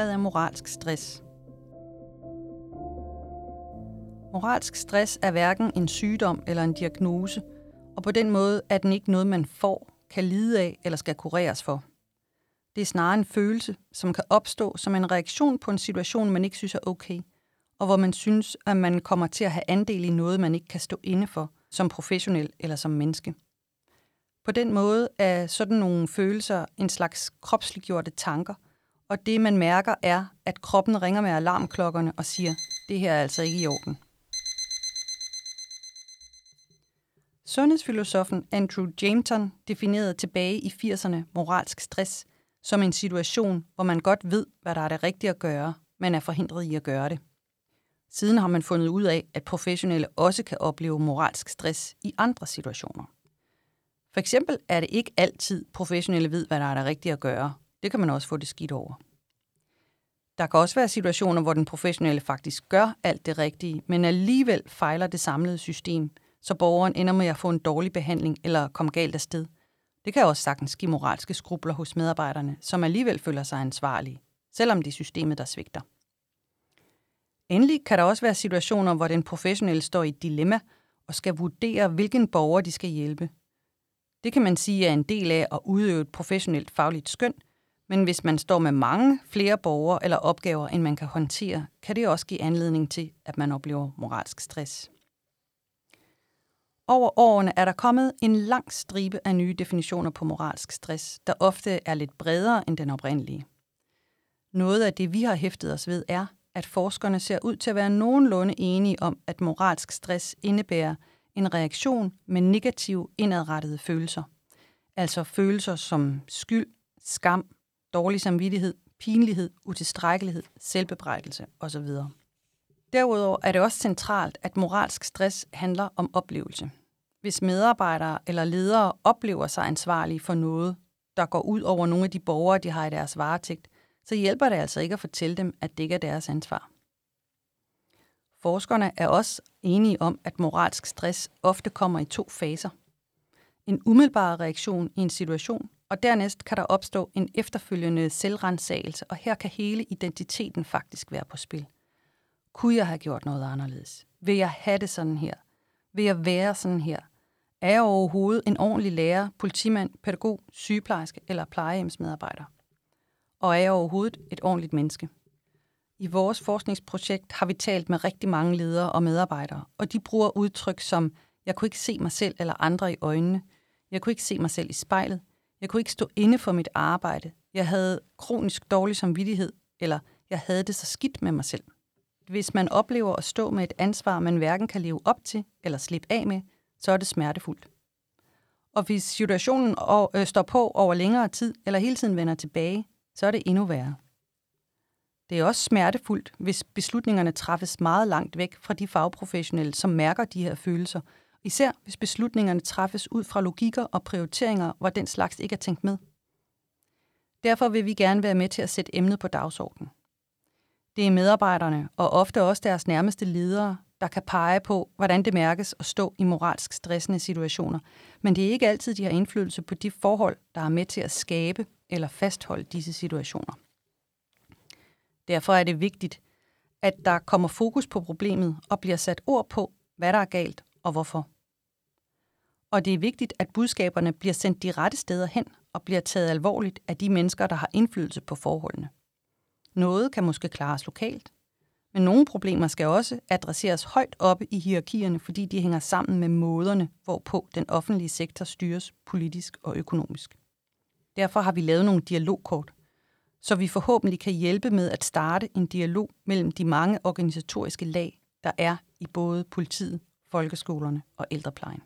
Hvad er moralsk stress? Moralsk stress er hverken en sygdom eller en diagnose, og på den måde er den ikke noget, man får, kan lide af eller skal kureres for. Det er snarere en følelse, som kan opstå som en reaktion på en situation, man ikke synes er okay, og hvor man synes, at man kommer til at have andel i noget, man ikke kan stå inde for, som professionel eller som menneske. På den måde er sådan nogle følelser en slags kropsliggjorte tanker, og det man mærker er, at kroppen ringer med alarmklokkerne og siger, det her er altså ikke i orden. Sundhedsfilosofen Andrew Jameson definerede tilbage i 80'erne moralsk stress som en situation, hvor man godt ved, hvad der er det rigtige at gøre, men er forhindret i at gøre det. Siden har man fundet ud af, at professionelle også kan opleve moralsk stress i andre situationer. For eksempel er det ikke altid professionelle ved, hvad der er det rigtige at gøre. Det kan man også få det skidt over. Der kan også være situationer, hvor den professionelle faktisk gør alt det rigtige, men alligevel fejler det samlede system, så borgeren ender med at få en dårlig behandling eller komme galt af sted. Det kan også sagtens give moralske skrubler hos medarbejderne, som alligevel føler sig ansvarlige, selvom det er systemet, der svigter. Endelig kan der også være situationer, hvor den professionelle står i et dilemma og skal vurdere, hvilken borger de skal hjælpe. Det kan man sige er en del af at udøve et professionelt fagligt skøn, men hvis man står med mange flere borgere eller opgaver, end man kan håndtere, kan det også give anledning til, at man oplever moralsk stress. Over årene er der kommet en lang stribe af nye definitioner på moralsk stress, der ofte er lidt bredere end den oprindelige. Noget af det, vi har hæftet os ved, er, at forskerne ser ud til at være nogenlunde enige om, at moralsk stress indebærer en reaktion med negative indadrettede følelser. Altså følelser som skyld, skam, dårlig samvittighed, pinlighed, utilstrækkelighed, selvbebrejdelse osv. Derudover er det også centralt, at moralsk stress handler om oplevelse. Hvis medarbejdere eller ledere oplever sig ansvarlige for noget, der går ud over nogle af de borgere, de har i deres varetægt, så hjælper det altså ikke at fortælle dem, at det ikke er deres ansvar. Forskerne er også enige om, at moralsk stress ofte kommer i to faser. En umiddelbar reaktion i en situation, og dernæst kan der opstå en efterfølgende selvrensagelse, og her kan hele identiteten faktisk være på spil. Kunne jeg have gjort noget anderledes? Vil jeg have det sådan her? Vil jeg være sådan her? Er jeg overhovedet en ordentlig lærer, politimand, pædagog, sygeplejerske eller plejehjemsmedarbejder? Og er jeg overhovedet et ordentligt menneske? I vores forskningsprojekt har vi talt med rigtig mange ledere og medarbejdere, og de bruger udtryk som, jeg kunne ikke se mig selv eller andre i øjnene, jeg kunne ikke se mig selv i spejlet, jeg kunne ikke stå inde for mit arbejde, jeg havde kronisk dårlig samvittighed, eller jeg havde det så skidt med mig selv. Hvis man oplever at stå med et ansvar, man hverken kan leve op til eller slippe af med, så er det smertefuldt. Og hvis situationen øh, står på over længere tid, eller hele tiden vender tilbage, så er det endnu værre. Det er også smertefuldt, hvis beslutningerne træffes meget langt væk fra de fagprofessionelle, som mærker de her følelser, især hvis beslutningerne træffes ud fra logikker og prioriteringer, hvor den slags ikke er tænkt med. Derfor vil vi gerne være med til at sætte emnet på dagsordenen. Det er medarbejderne og ofte også deres nærmeste ledere, der kan pege på, hvordan det mærkes at stå i moralsk stressende situationer. Men det er ikke altid, de har indflydelse på de forhold, der er med til at skabe eller fastholde disse situationer. Derfor er det vigtigt, at der kommer fokus på problemet og bliver sat ord på, hvad der er galt og hvorfor. Og det er vigtigt, at budskaberne bliver sendt de rette steder hen og bliver taget alvorligt af de mennesker, der har indflydelse på forholdene. Noget kan måske klares lokalt, men nogle problemer skal også adresseres højt oppe i hierarkierne, fordi de hænger sammen med måderne, hvorpå den offentlige sektor styres politisk og økonomisk. Derfor har vi lavet nogle dialogkort, så vi forhåbentlig kan hjælpe med at starte en dialog mellem de mange organisatoriske lag, der er i både politiet, folkeskolerne og ældreplejen.